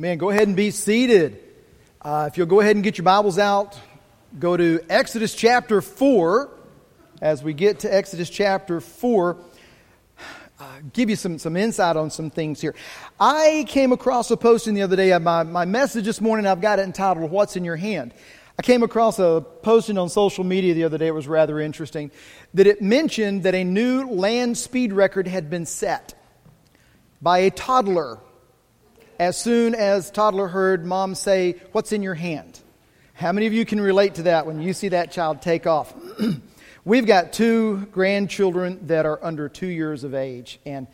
Man, go ahead and be seated. Uh, if you'll go ahead and get your Bibles out, go to Exodus chapter 4. As we get to Exodus chapter 4, uh, give you some, some insight on some things here. I came across a posting the other day. My, my message this morning, I've got it entitled, What's in Your Hand? I came across a posting on social media the other day. It was rather interesting that it mentioned that a new land speed record had been set by a toddler as soon as toddler heard mom say, What's in your hand? How many of you can relate to that when you see that child take off? We've got two grandchildren that are under two years of age, and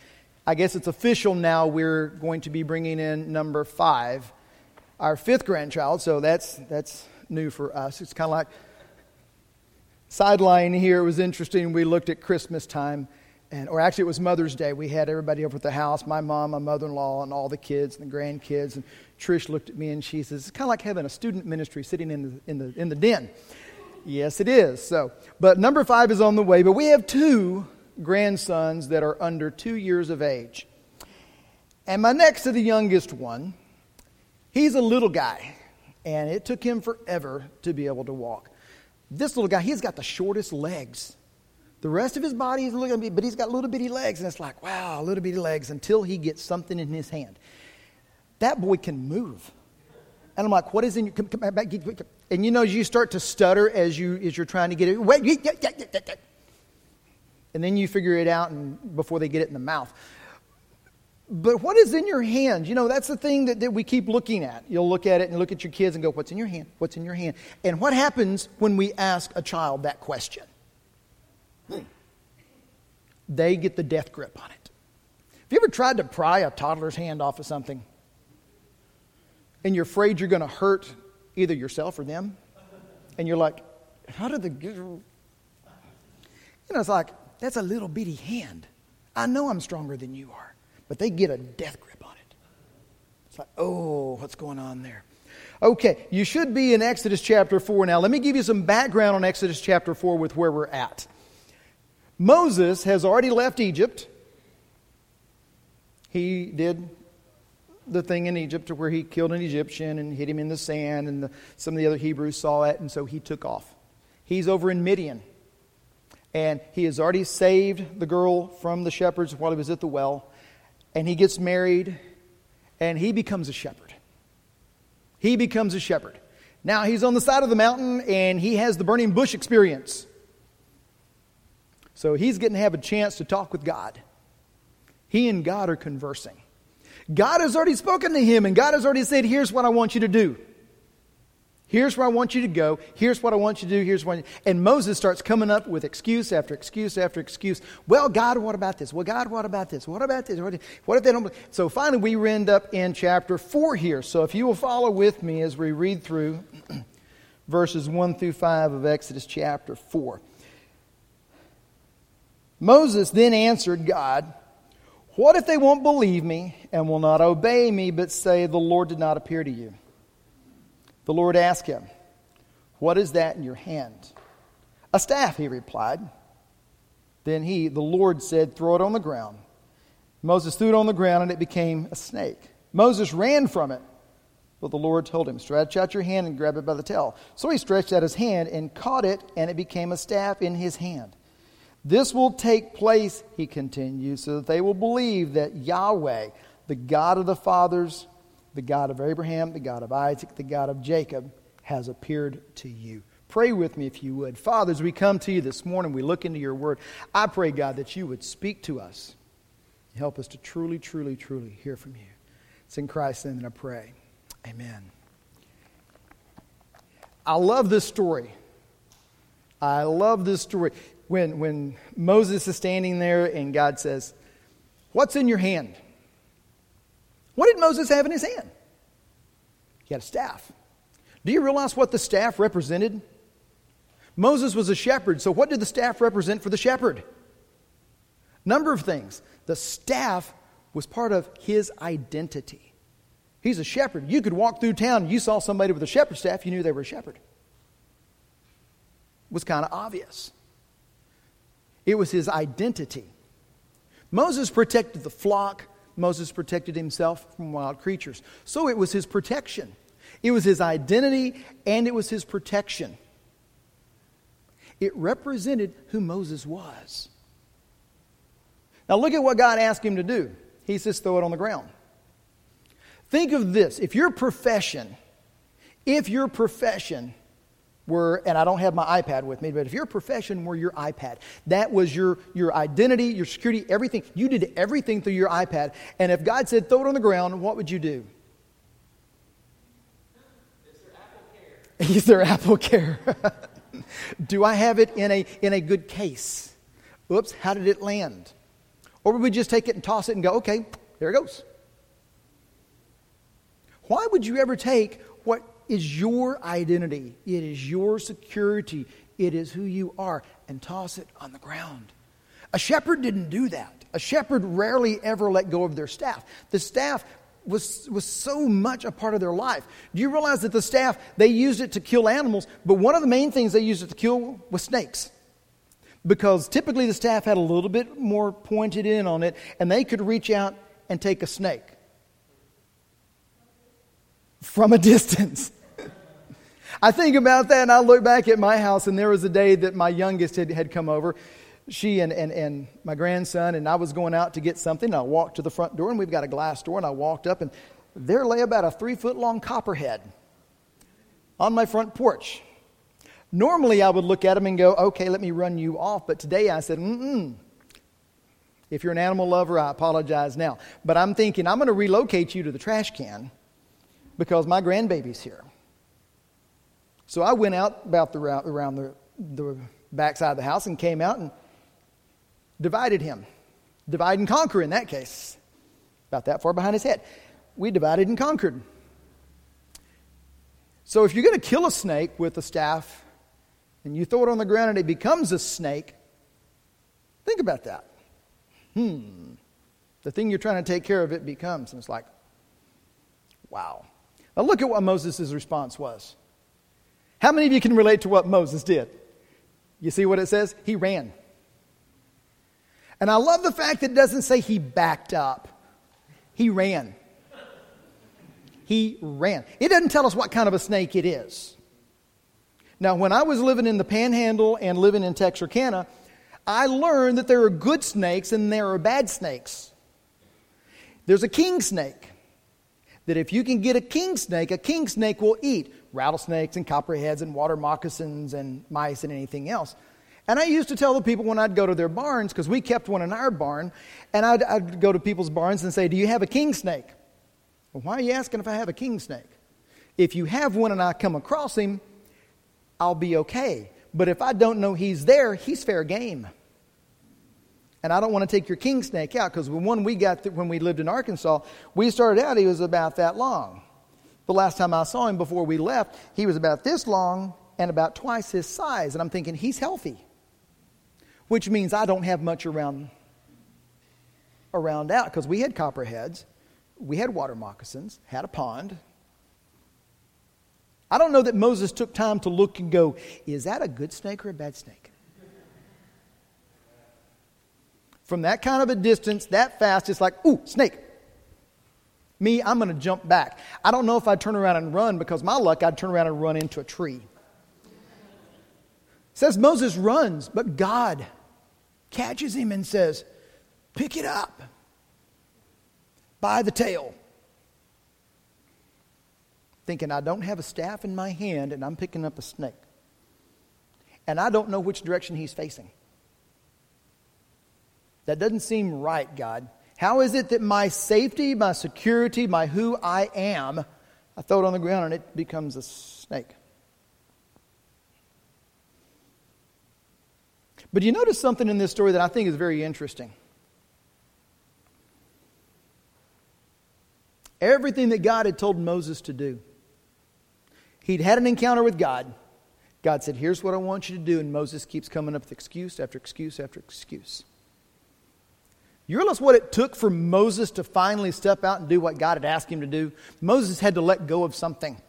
I guess it's official now we're going to be bringing in number five, our fifth grandchild, so that's, that's new for us. It's kind of like sideline here. It was interesting. We looked at Christmas time and or actually it was Mother's Day. We had everybody over at the house, my mom, my mother-in-law, and all the kids and the grandkids. And Trish looked at me and she says, "It's kind of like having a student ministry sitting in the in the in the den." Yes, it is. So, but number five is on the way. But we have two grandsons that are under two years of age, and my next to the youngest one, he's a little guy, and it took him forever to be able to walk. This little guy, he's got the shortest legs the rest of his body is looking, but he's got little bitty legs, and it's like, wow, little bitty legs until he gets something in his hand. That boy can move. And I'm like, what is in your, come, come back, and you know, you start to stutter as, you, as you're trying to get it. And then you figure it out and before they get it in the mouth. But what is in your hand? You know, that's the thing that, that we keep looking at. You'll look at it and look at your kids and go, What's in your hand? What's in your hand? And what happens when we ask a child that question? They get the death grip on it. Have you ever tried to pry a toddler's hand off of something? And you're afraid you're going to hurt either yourself or them? And you're like, how did the. You know, it's like, that's a little bitty hand. I know I'm stronger than you are, but they get a death grip on it. It's like, oh, what's going on there? Okay, you should be in Exodus chapter 4 now. Let me give you some background on Exodus chapter 4 with where we're at. Moses has already left Egypt. He did the thing in Egypt where he killed an Egyptian and hit him in the sand, and the, some of the other Hebrews saw it, and so he took off. He's over in Midian, and he has already saved the girl from the shepherds while he was at the well, and he gets married, and he becomes a shepherd. He becomes a shepherd. Now he's on the side of the mountain, and he has the burning bush experience. So he's getting to have a chance to talk with God. He and God are conversing. God has already spoken to him, and God has already said, Here's what I want you to do. Here's where I want you to go. Here's what I want you to do. Here's what. And Moses starts coming up with excuse after excuse after excuse. Well, God, what about this? Well, God, what about this? What about this? What if they don't? So finally, we end up in chapter 4 here. So if you will follow with me as we read through verses 1 through 5 of Exodus chapter 4. Moses then answered God, What if they won't believe me and will not obey me, but say, The Lord did not appear to you? The Lord asked him, What is that in your hand? A staff, he replied. Then he, the Lord, said, Throw it on the ground. Moses threw it on the ground, and it became a snake. Moses ran from it, but the Lord told him, Stretch out your hand and grab it by the tail. So he stretched out his hand and caught it, and it became a staff in his hand. This will take place, he continues, so that they will believe that Yahweh, the God of the fathers, the God of Abraham, the God of Isaac, the God of Jacob, has appeared to you. Pray with me if you would. Father, as we come to you this morning, we look into your word. I pray, God, that you would speak to us. Help us to truly, truly, truly hear from you. It's in Christ's name that I pray. Amen. I love this story. I love this story when, when Moses is standing there and God says, What's in your hand? What did Moses have in his hand? He had a staff. Do you realize what the staff represented? Moses was a shepherd, so what did the staff represent for the shepherd? Number of things. The staff was part of his identity. He's a shepherd. You could walk through town, you saw somebody with a shepherd staff, you knew they were a shepherd. It was kind of obvious. It was his identity. Moses protected the flock Moses protected himself from wild creatures. So it was his protection. It was his identity and it was his protection. It represented who Moses was. Now look at what God asked him to do. He says, throw it on the ground. Think of this. If your profession, if your profession were, and I don't have my iPad with me, but if your profession were your iPad, that was your, your identity, your security, everything, you did everything through your iPad. And if God said, throw it on the ground, what would you do? Is there Apple Care? do I have it in a, in a good case? Oops, how did it land? Or would we just take it and toss it and go, okay, there it goes? Why would you ever take what is your identity, it is your security, it is who you are, and toss it on the ground? A shepherd didn't do that. A shepherd rarely ever let go of their staff. The staff was, was so much a part of their life. Do you realize that the staff, they used it to kill animals, but one of the main things they used it to kill was snakes? Because typically the staff had a little bit more pointed in on it, and they could reach out and take a snake from a distance. I think about that and I look back at my house, and there was a day that my youngest had, had come over. She and, and, and my grandson, and I was going out to get something. I walked to the front door, and we've got a glass door, and I walked up, and there lay about a three foot long copperhead on my front porch. Normally, I would look at him and go, okay, let me run you off. But today I said, mm. If you're an animal lover, I apologize now. But I'm thinking, I'm going to relocate you to the trash can because my grandbaby's here. So I went out about the route around the, the backside of the house and came out and divided him. Divide and conquer in that case. About that far behind his head. We divided and conquered. So if you're going to kill a snake with a staff and you throw it on the ground and it becomes a snake, think about that. Hmm. The thing you're trying to take care of, it becomes. And it's like, wow. Now look at what Moses' response was. How many of you can relate to what Moses did? You see what it says? He ran. And I love the fact that it doesn't say he backed up, he ran. He ran. It doesn't tell us what kind of a snake it is. Now, when I was living in the panhandle and living in Texarkana, I learned that there are good snakes and there are bad snakes. There's a king snake that if you can get a king snake, a king snake will eat rattlesnakes and copperheads and water moccasins and mice and anything else. And I used to tell the people when I'd go to their barns, because we kept one in our barn, and I'd, I'd, go to people's barns and say, Do you have a king snake? Well, why are you asking if I have a king snake? If you have one and I come across him, I'll be okay. But if I don't know he's there, he's fair game. And I don't want to take your king snake out because the one we got th- when we lived in Arkansas, we started out, he was about that long. The last time I saw him before we left, he was about this long and about twice his size. And I'm thinking, he's healthy, which means I don't have much around, around out because we had copperheads, we had water moccasins, had a pond. I don't know that Moses took time to look and go, is that a good snake or a bad snake? From that kind of a distance, that fast, it's like, ooh, snake. Me, I'm going to jump back. I don't know if I'd turn around and run because my luck, I'd turn around and run into a tree. It says Moses runs, but God catches him and says, Pick it up by the tail. Thinking, I don't have a staff in my hand and I'm picking up a snake. And I don't know which direction he's facing. That doesn't seem right, God. How is it that my safety, my security, my who I am, I throw it on the ground and it becomes a snake? But you notice something in this story that I think is very interesting. Everything that God had told Moses to do, he'd had an encounter with God. God said, Here's what I want you to do. And Moses keeps coming up with excuse after excuse after excuse. You realize what it took for Moses to finally step out and do what God had asked him to do? Moses had to let go of something.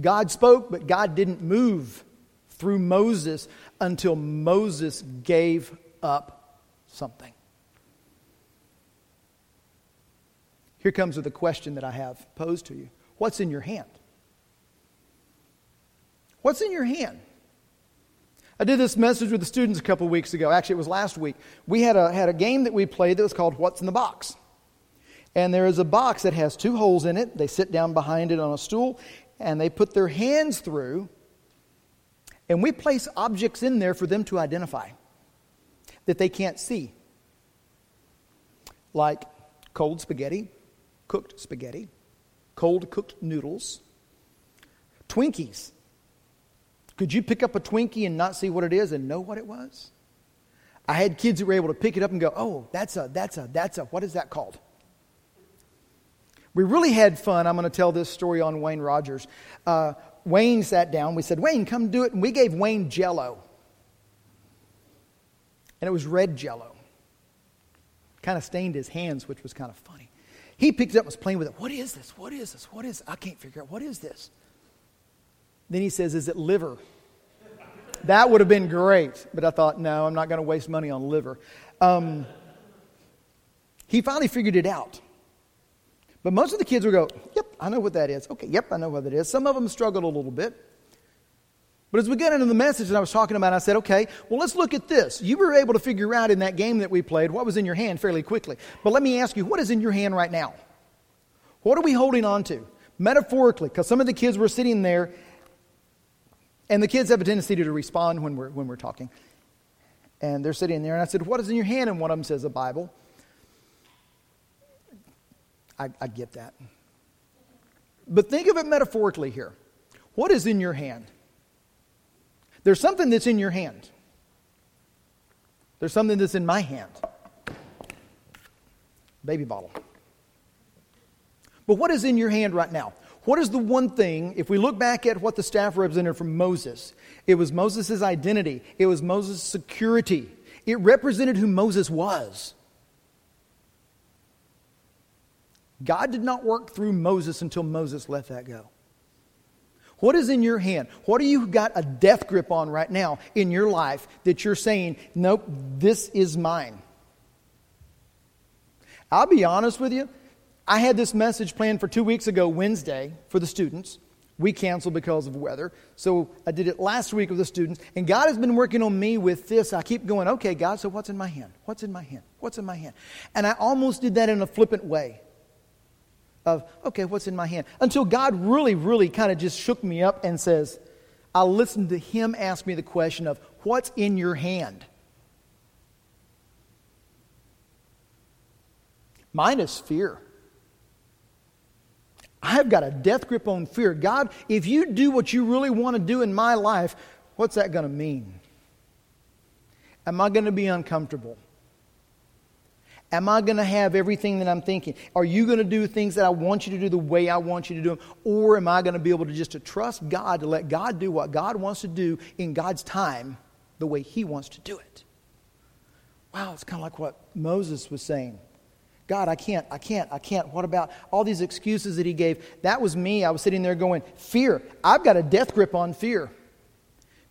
God spoke, but God didn't move through Moses until Moses gave up something. Here comes with a question that I have posed to you What's in your hand? What's in your hand? I did this message with the students a couple weeks ago. Actually, it was last week. We had a, had a game that we played that was called What's in the Box. And there is a box that has two holes in it. They sit down behind it on a stool and they put their hands through. And we place objects in there for them to identify that they can't see, like cold spaghetti, cooked spaghetti, cold cooked noodles, Twinkies. Could you pick up a Twinkie and not see what it is and know what it was? I had kids who were able to pick it up and go, oh, that's a, that's a, that's a, what is that called? We really had fun. I'm going to tell this story on Wayne Rogers. Uh, Wayne sat down. We said, Wayne, come do it. And we gave Wayne jello. And it was red jello. Kind of stained his hands, which was kind of funny. He picked it up and was playing with it. What is this? What is this? What is this? I can't figure out. What is this? Then he says, Is it liver? That would have been great. But I thought, no, I'm not going to waste money on liver. Um, he finally figured it out. But most of the kids would go, Yep, I know what that is. Okay, yep, I know what that is. Some of them struggled a little bit. But as we got into the message that I was talking about, I said, okay, well, let's look at this. You were able to figure out in that game that we played what was in your hand fairly quickly. But let me ask you, what is in your hand right now? What are we holding on to? Metaphorically, because some of the kids were sitting there, and the kids have a tendency to respond when we're, when we're talking. And they're sitting there, and I said, What is in your hand? And one of them says, A Bible. I, I get that. But think of it metaphorically here. What is in your hand? There's something that's in your hand. There's something that's in my hand. Baby bottle. But what is in your hand right now? What is the one thing, if we look back at what the staff represented from Moses, it was Moses' identity, it was Moses' security, it represented who Moses was. God did not work through Moses until Moses let that go. What is in your hand? What do you got a death grip on right now in your life that you're saying, nope, this is mine? I'll be honest with you. I had this message planned for two weeks ago, Wednesday, for the students. We canceled because of weather. So I did it last week with the students. And God has been working on me with this. I keep going, okay, God, so what's in my hand? What's in my hand? What's in my hand? And I almost did that in a flippant way of, okay, what's in my hand? Until God really, really kind of just shook me up and says, I listened to Him ask me the question of, what's in your hand? Mine is fear. I've got a death grip on fear. God, if you do what you really want to do in my life, what's that going to mean? Am I going to be uncomfortable? Am I going to have everything that I'm thinking? Are you going to do things that I want you to do the way I want you to do them? Or am I going to be able to just to trust God, to let God do what God wants to do in God's time the way He wants to do it? Wow, it's kind of like what Moses was saying. God, I can't, I can't, I can't. What about all these excuses that he gave? That was me. I was sitting there going, Fear. I've got a death grip on fear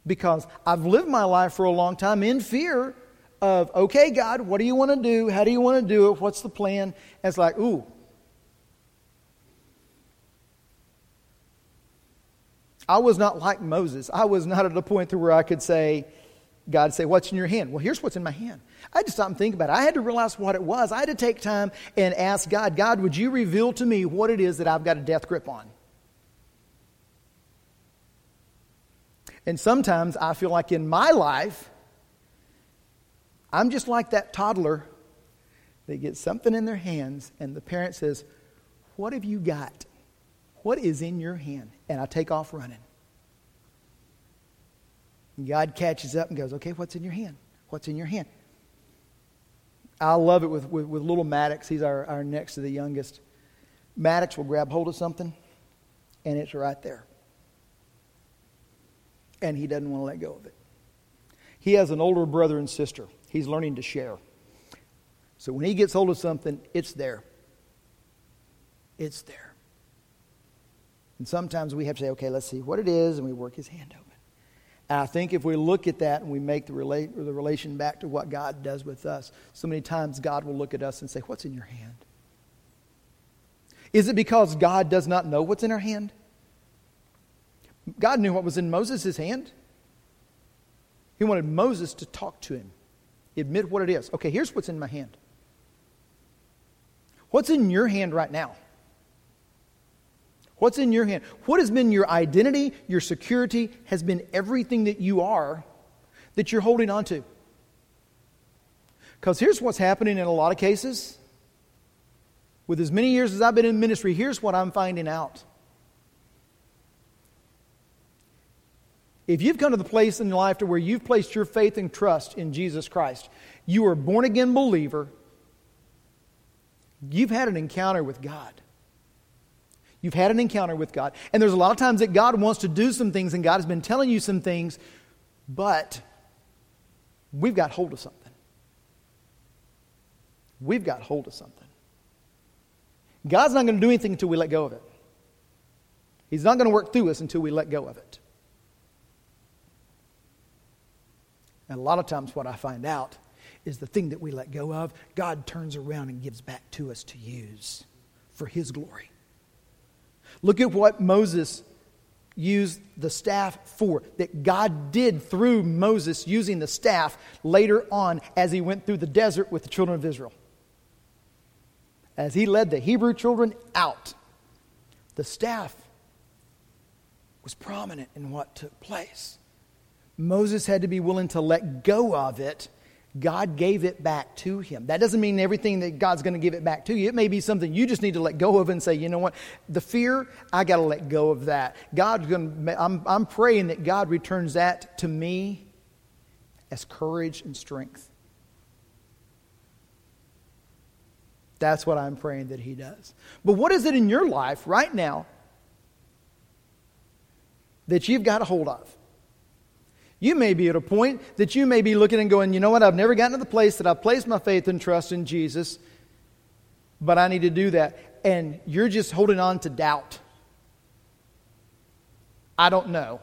because I've lived my life for a long time in fear of, okay, God, what do you want to do? How do you want to do it? What's the plan? And it's like, ooh. I was not like Moses. I was not at the point to where I could say, God say, What's in your hand? Well, here's what's in my hand. I had to stop and think about it. I had to realize what it was. I had to take time and ask God, God, would you reveal to me what it is that I've got a death grip on? And sometimes I feel like in my life, I'm just like that toddler They get something in their hands, and the parent says, What have you got? What is in your hand? And I take off running. God catches up and goes, Okay, what's in your hand? What's in your hand? I love it with, with, with little Maddox. He's our, our next to the youngest. Maddox will grab hold of something, and it's right there. And he doesn't want to let go of it. He has an older brother and sister. He's learning to share. So when he gets hold of something, it's there. It's there. And sometimes we have to say, okay, let's see what it is, and we work his hand open. And I think if we look at that and we make the, relate, the relation back to what God does with us, so many times God will look at us and say, What's in your hand? Is it because God does not know what's in our hand? God knew what was in Moses' hand. He wanted Moses to talk to him, admit what it is. Okay, here's what's in my hand. What's in your hand right now? What's in your hand? What has been your identity, your security, has been everything that you are that you're holding on to. Because here's what's happening in a lot of cases. With as many years as I've been in ministry, here's what I'm finding out. If you've come to the place in your life to where you've placed your faith and trust in Jesus Christ, you are a born again believer, you've had an encounter with God. You've had an encounter with God. And there's a lot of times that God wants to do some things, and God has been telling you some things, but we've got hold of something. We've got hold of something. God's not going to do anything until we let go of it. He's not going to work through us until we let go of it. And a lot of times, what I find out is the thing that we let go of, God turns around and gives back to us to use for His glory. Look at what Moses used the staff for, that God did through Moses using the staff later on as he went through the desert with the children of Israel. As he led the Hebrew children out, the staff was prominent in what took place. Moses had to be willing to let go of it. God gave it back to him. That doesn't mean everything that God's going to give it back to you. It may be something you just need to let go of and say, you know what? The fear, I got to let go of that. God's going to, I'm, I'm praying that God returns that to me as courage and strength. That's what I'm praying that He does. But what is it in your life right now that you've got a hold of? You may be at a point that you may be looking and going, you know what, I've never gotten to the place that I've placed my faith and trust in Jesus, but I need to do that. And you're just holding on to doubt. I don't know.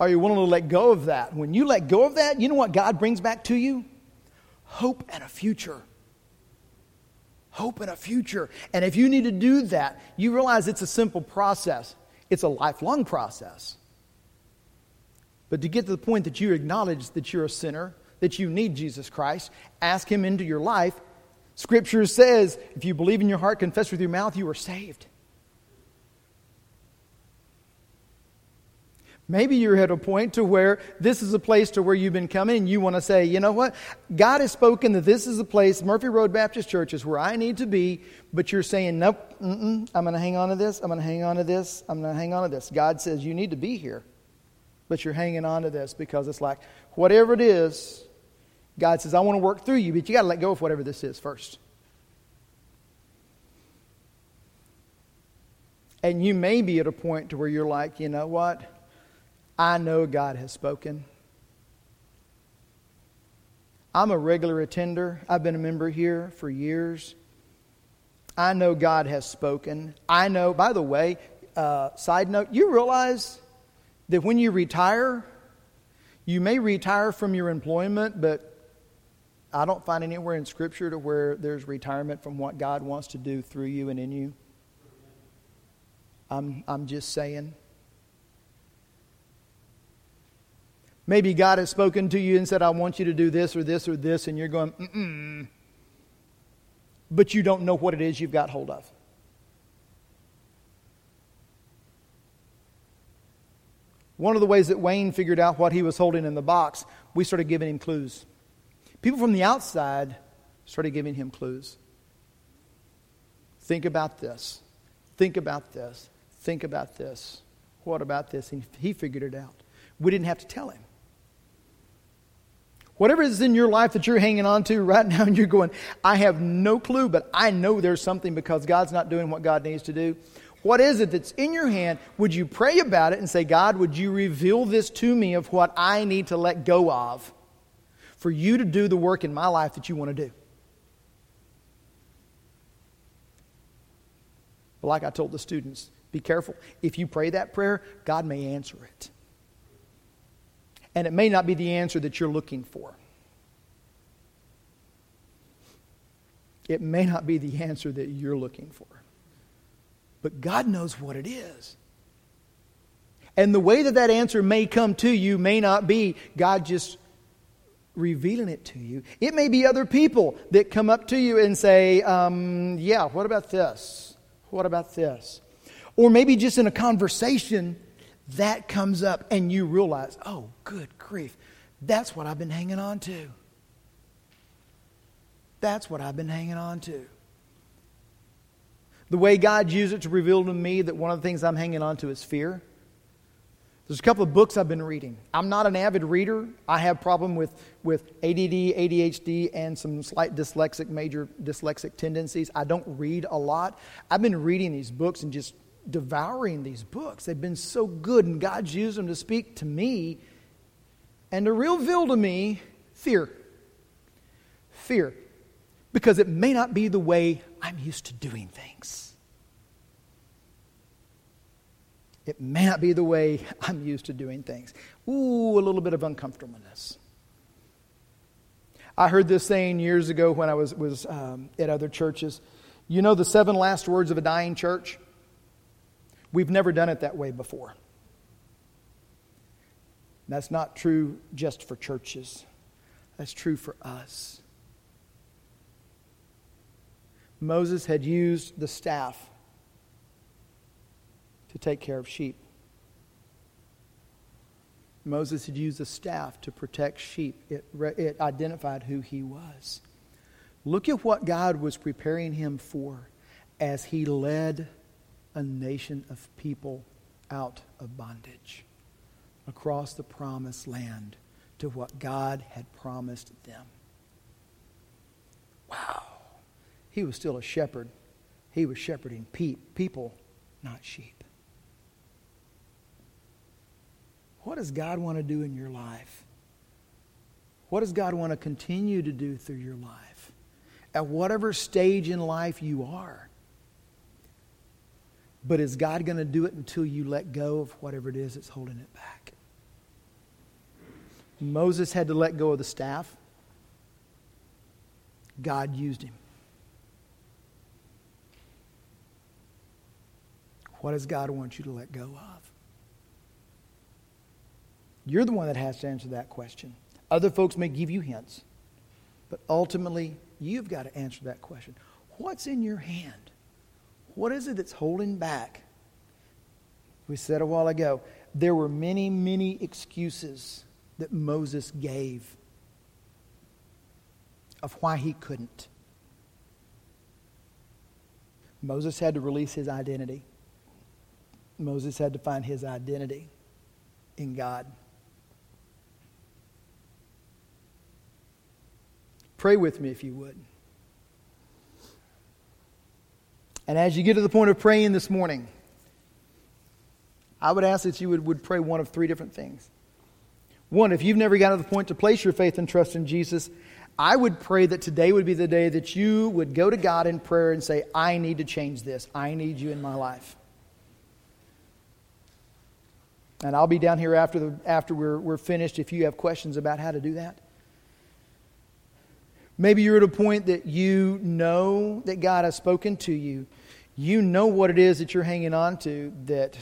Are you willing to let go of that? When you let go of that, you know what God brings back to you? Hope and a future. Hope and a future. And if you need to do that, you realize it's a simple process, it's a lifelong process. But to get to the point that you acknowledge that you're a sinner, that you need Jesus Christ, ask Him into your life. Scripture says, if you believe in your heart, confess with your mouth, you are saved. Maybe you're at a point to where this is a place to where you've been coming and you want to say, you know what? God has spoken that this is a place, Murphy Road Baptist Church is where I need to be, but you're saying, nope, I'm going to hang on to this, I'm going to hang on to this, I'm going to hang on to this. God says you need to be here but you're hanging on to this because it's like, whatever it is, God says, I want to work through you, but you got to let go of whatever this is first. And you may be at a point to where you're like, you know what? I know God has spoken. I'm a regular attender. I've been a member here for years. I know God has spoken. I know, by the way, uh, side note, you realize that when you retire, you may retire from your employment, but I don't find anywhere in Scripture to where there's retirement from what God wants to do through you and in you. I'm, I'm just saying. Maybe God has spoken to you and said, I want you to do this or this or this, and you're going, mm But you don't know what it is you've got hold of. One of the ways that Wayne figured out what he was holding in the box, we started giving him clues. People from the outside started giving him clues. Think about this. Think about this. Think about this. What about this? And he figured it out. We didn't have to tell him. Whatever is in your life that you're hanging on to right now and you're going, I have no clue, but I know there's something because God's not doing what God needs to do. What is it that's in your hand? Would you pray about it and say, God, would you reveal this to me of what I need to let go of for you to do the work in my life that you want to do? But like I told the students, be careful. If you pray that prayer, God may answer it. And it may not be the answer that you're looking for. It may not be the answer that you're looking for. But God knows what it is. And the way that that answer may come to you may not be God just revealing it to you. It may be other people that come up to you and say, um, Yeah, what about this? What about this? Or maybe just in a conversation that comes up and you realize, Oh, good grief, that's what I've been hanging on to. That's what I've been hanging on to. The way God used it to reveal to me that one of the things I'm hanging on to is fear. There's a couple of books I've been reading. I'm not an avid reader. I have problem with, with ADD, ADHD, and some slight dyslexic, major dyslexic tendencies. I don't read a lot. I've been reading these books and just devouring these books. They've been so good, and God's used them to speak to me and to reveal to me fear. Fear. Because it may not be the way I'm used to doing things. It may not be the way I'm used to doing things. Ooh, a little bit of uncomfortableness. I heard this saying years ago when I was, was um, at other churches. You know the seven last words of a dying church? We've never done it that way before. That's not true just for churches, that's true for us. Moses had used the staff to take care of sheep. Moses had used a staff to protect sheep. It, it identified who he was. Look at what God was preparing him for as he led a nation of people out of bondage across the promised land to what God had promised them. Wow. He was still a shepherd. He was shepherding pe- people, not sheep. What does God want to do in your life? What does God want to continue to do through your life? At whatever stage in life you are. But is God going to do it until you let go of whatever it is that's holding it back? Moses had to let go of the staff. God used him. What does God want you to let go of? You're the one that has to answer that question. Other folks may give you hints, but ultimately, you've got to answer that question. What's in your hand? What is it that's holding back? We said a while ago, there were many, many excuses that Moses gave of why he couldn't. Moses had to release his identity. Moses had to find his identity in God. Pray with me if you would. And as you get to the point of praying this morning, I would ask that you would, would pray one of three different things. One, if you've never gotten to the point to place your faith and trust in Jesus, I would pray that today would be the day that you would go to God in prayer and say, I need to change this. I need you in my life. And I'll be down here after, the, after we're, we're finished if you have questions about how to do that. Maybe you're at a point that you know that God has spoken to you. You know what it is that you're hanging on to that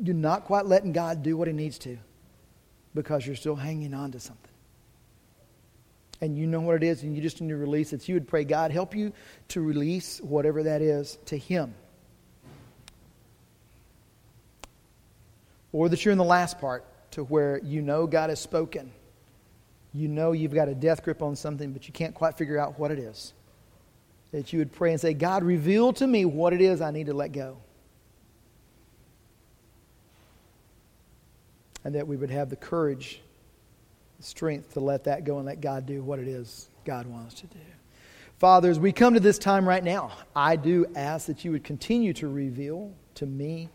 you're not quite letting God do what He needs to because you're still hanging on to something. And you know what it is, and you just need to release it. So you would pray, God, help you to release whatever that is to Him. Or that you're in the last part to where you know God has spoken you know you've got a death grip on something, but you can't quite figure out what it is. That you would pray and say, God, reveal to me what it is I need to let go. And that we would have the courage, the strength to let that go and let God do what it is God wants to do. Father, as we come to this time right now, I do ask that you would continue to reveal to me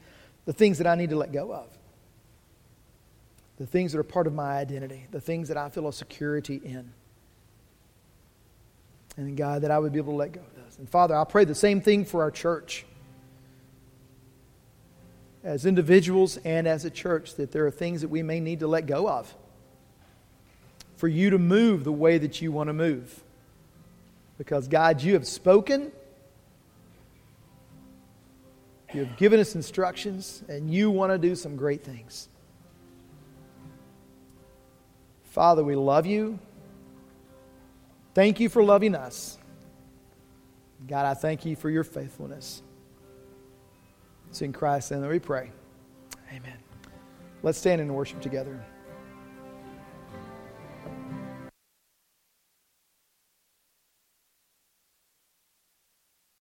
the things that I need to let go of the things that are part of my identity, the things that I feel a security in. And God, that I would be able to let go of those. And Father, I pray the same thing for our church. As individuals and as a church, that there are things that we may need to let go of for you to move the way that you want to move. Because, God, you have spoken, You have given us instructions, and you want to do some great things. Father, we love you. Thank you for loving us. God, I thank you for your faithfulness. It's in Christ's name that we pray. Amen. Let's stand and worship together.